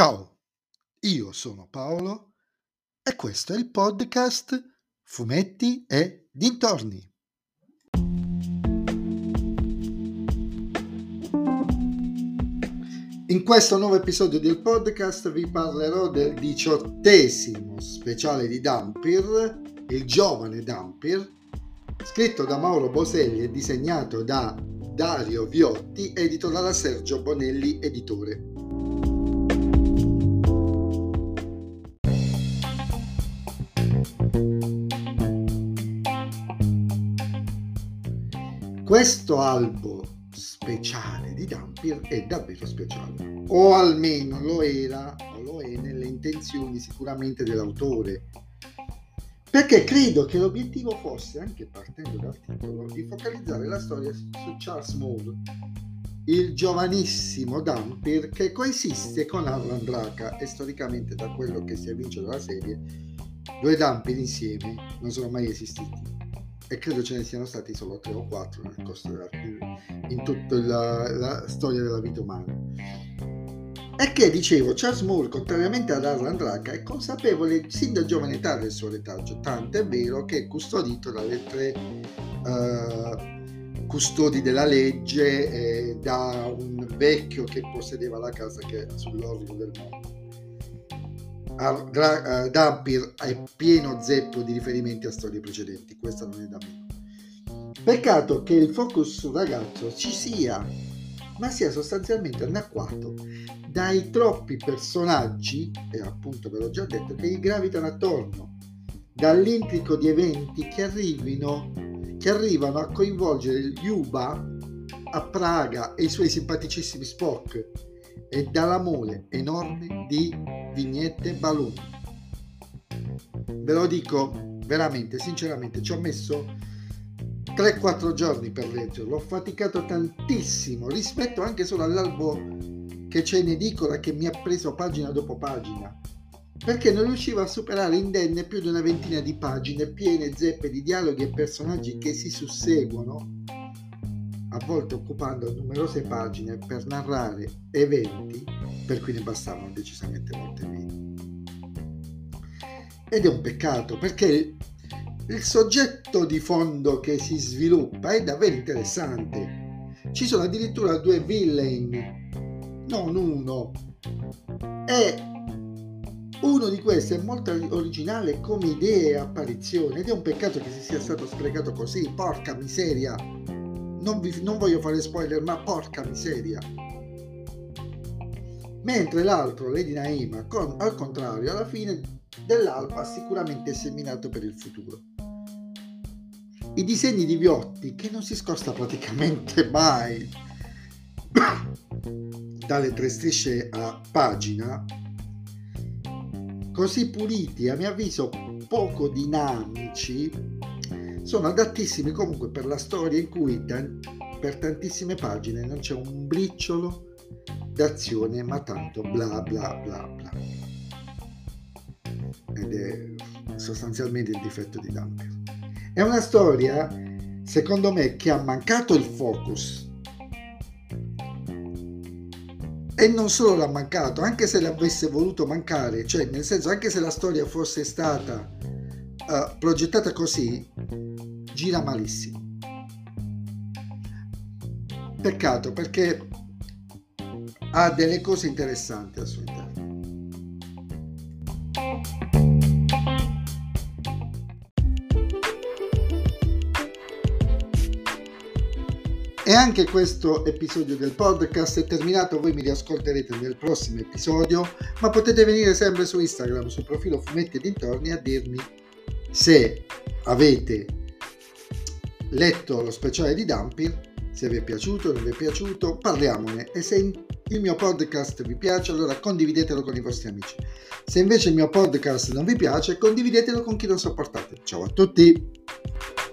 Ciao, io sono Paolo e questo è il podcast Fumetti e Dintorni. In questo nuovo episodio del podcast vi parlerò del diciottesimo speciale di Dampir, il giovane Dampir, scritto da Mauro Boselli e disegnato da Dario Viotti, edito dalla Sergio Bonelli, editore. Questo albo speciale di Dampir è davvero speciale, o almeno lo era o lo è nelle intenzioni sicuramente dell'autore, perché credo che l'obiettivo fosse, anche partendo dal titolo, di focalizzare la storia su Charles Moore, il giovanissimo Dampir che coesiste con Arlan Draka e storicamente da quello che si evince dalla serie, due Dampir insieme non sono mai esistiti e credo ce ne siano stati solo tre o quattro nel corso della, in tutta la, la, storia della vita umana. E che, dicevo, Charles Moore, contrariamente ad Arlan Draka, è consapevole sin da giovane età del suo retaggio, tanto è vero che è custodito dalle tre uh, custodi della legge e da un vecchio che possedeva la casa che è sull'orlo del mondo. Dra- uh, Dampir è pieno zeppo di riferimenti a storie precedenti, questa non è da meno. Peccato che il focus sul ragazzo ci sia, ma sia sostanzialmente annacquato dai troppi personaggi, e appunto ve l'ho già detto, che gli gravitano attorno, dall'intrico di eventi che, arrivino, che arrivano a coinvolgere Yuba a Praga e i suoi simpaticissimi Spock e dalla mole enorme di vignette balloon. Ve lo dico veramente, sinceramente, ci ho messo 3-4 giorni per leggerlo, ho faticato tantissimo rispetto anche solo all'albo che c'è in edicola che mi ha preso pagina dopo pagina perché non riuscivo a superare indenne più di una ventina di pagine piene zeppe di dialoghi e personaggi che si susseguono volte occupando numerose pagine per narrare eventi per cui ne bastavano decisamente molte meno. Ed è un peccato perché il soggetto di fondo che si sviluppa è davvero interessante. Ci sono addirittura due villain, non uno. E uno di questi è molto originale come idea e apparizione ed è un peccato che si sia stato sprecato così. Porca miseria! Non, vi, non voglio fare spoiler, ma porca miseria. Mentre l'altro, Lady Naima, con, al contrario, alla fine dell'alba sicuramente seminato per il futuro. I disegni di Viotti, che non si scosta praticamente mai dalle tre strisce a pagina, così puliti, a mio avviso poco dinamici, sono adattissimi comunque per la storia in cui per tantissime pagine non c'è un briciolo d'azione ma tanto bla bla bla bla. Ed è sostanzialmente il difetto di Dante è una storia secondo me che ha mancato il focus. E non solo l'ha mancato anche se l'avesse voluto mancare cioè nel senso anche se la storia fosse stata uh, progettata così gira malissimo. Peccato perché ha delle cose interessanti al suo interno. E anche questo episodio del podcast è terminato, voi mi riascolterete nel prossimo episodio, ma potete venire sempre su Instagram, sul profilo Fumetti Dintorni a dirmi se avete letto lo speciale di Dumpy, se vi è piaciuto, non vi è piaciuto, parliamone e se il mio podcast vi piace allora condividetelo con i vostri amici. Se invece il mio podcast non vi piace, condividetelo con chi lo sopportate. Ciao a tutti!